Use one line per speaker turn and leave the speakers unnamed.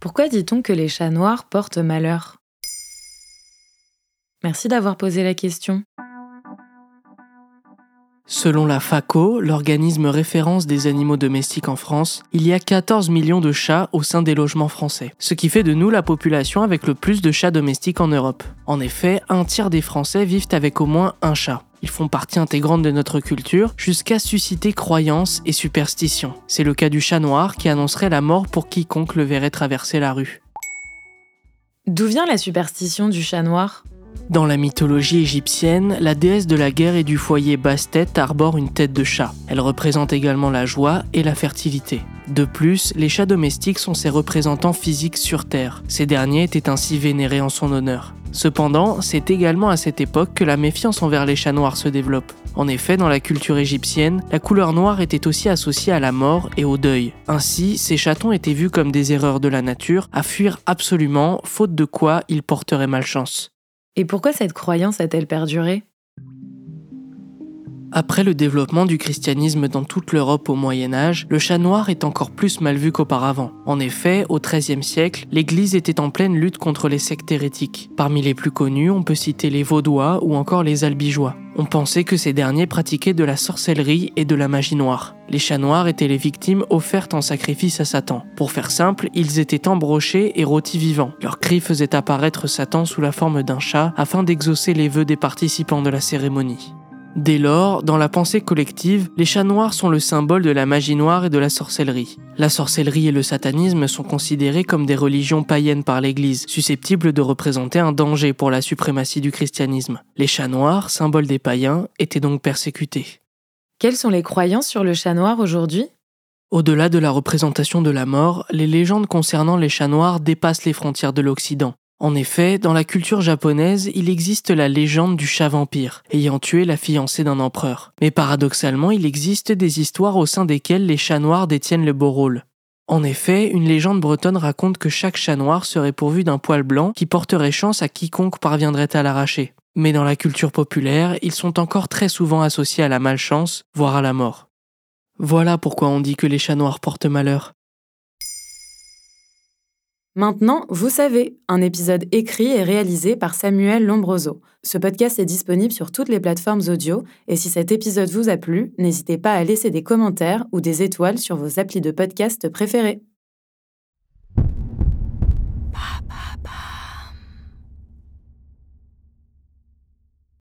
Pourquoi dit-on que les chats noirs portent malheur? Merci d'avoir posé la question.
Selon la FACO, l'organisme référence des animaux domestiques en France, il y a 14 millions de chats au sein des logements français, ce qui fait de nous la population avec le plus de chats domestiques en Europe. En effet, un tiers des Français vivent avec au moins un chat. Ils font partie intégrante de notre culture jusqu'à susciter croyances et superstitions. C'est le cas du chat noir qui annoncerait la mort pour quiconque le verrait traverser la rue.
D'où vient la superstition du chat noir?
Dans la mythologie égyptienne, la déesse de la guerre et du foyer Bastet arbore une tête de chat. Elle représente également la joie et la fertilité. De plus, les chats domestiques sont ses représentants physiques sur Terre. Ces derniers étaient ainsi vénérés en son honneur. Cependant, c'est également à cette époque que la méfiance envers les chats noirs se développe. En effet, dans la culture égyptienne, la couleur noire était aussi associée à la mort et au deuil. Ainsi, ces chatons étaient vus comme des erreurs de la nature, à fuir absolument, faute de quoi ils porteraient malchance.
Et pourquoi cette croyance a-t-elle perduré?
Après le développement du christianisme dans toute l'Europe au Moyen Âge, le chat noir est encore plus mal vu qu'auparavant. En effet, au XIIIe siècle, l'Église était en pleine lutte contre les sectes hérétiques. Parmi les plus connus, on peut citer les Vaudois ou encore les Albigeois. On pensait que ces derniers pratiquaient de la sorcellerie et de la magie noire. Les chats noirs étaient les victimes offertes en sacrifice à Satan. Pour faire simple, ils étaient embrochés et rôtis vivants. Leurs cris faisaient apparaître Satan sous la forme d'un chat afin d'exaucer les vœux des participants de la cérémonie. Dès lors, dans la pensée collective, les chats noirs sont le symbole de la magie noire et de la sorcellerie. La sorcellerie et le satanisme sont considérés comme des religions païennes par l'Église, susceptibles de représenter un danger pour la suprématie du christianisme. Les chats noirs, symbole des païens, étaient donc persécutés.
Quelles sont les croyances sur le chat noir aujourd'hui?
Au-delà de la représentation de la mort, les légendes concernant les chats noirs dépassent les frontières de l'Occident. En effet, dans la culture japonaise, il existe la légende du chat vampire, ayant tué la fiancée d'un empereur. Mais paradoxalement, il existe des histoires au sein desquelles les chats noirs détiennent le beau rôle. En effet, une légende bretonne raconte que chaque chat noir serait pourvu d'un poil blanc qui porterait chance à quiconque parviendrait à l'arracher. Mais dans la culture populaire, ils sont encore très souvent associés à la malchance, voire à la mort. Voilà pourquoi on dit que les chats noirs portent malheur.
Maintenant, vous savez, un épisode écrit et réalisé par Samuel Lombroso. Ce podcast est disponible sur toutes les plateformes audio et si cet épisode vous a plu, n'hésitez pas à laisser des commentaires ou des étoiles sur vos applis de podcast préférés.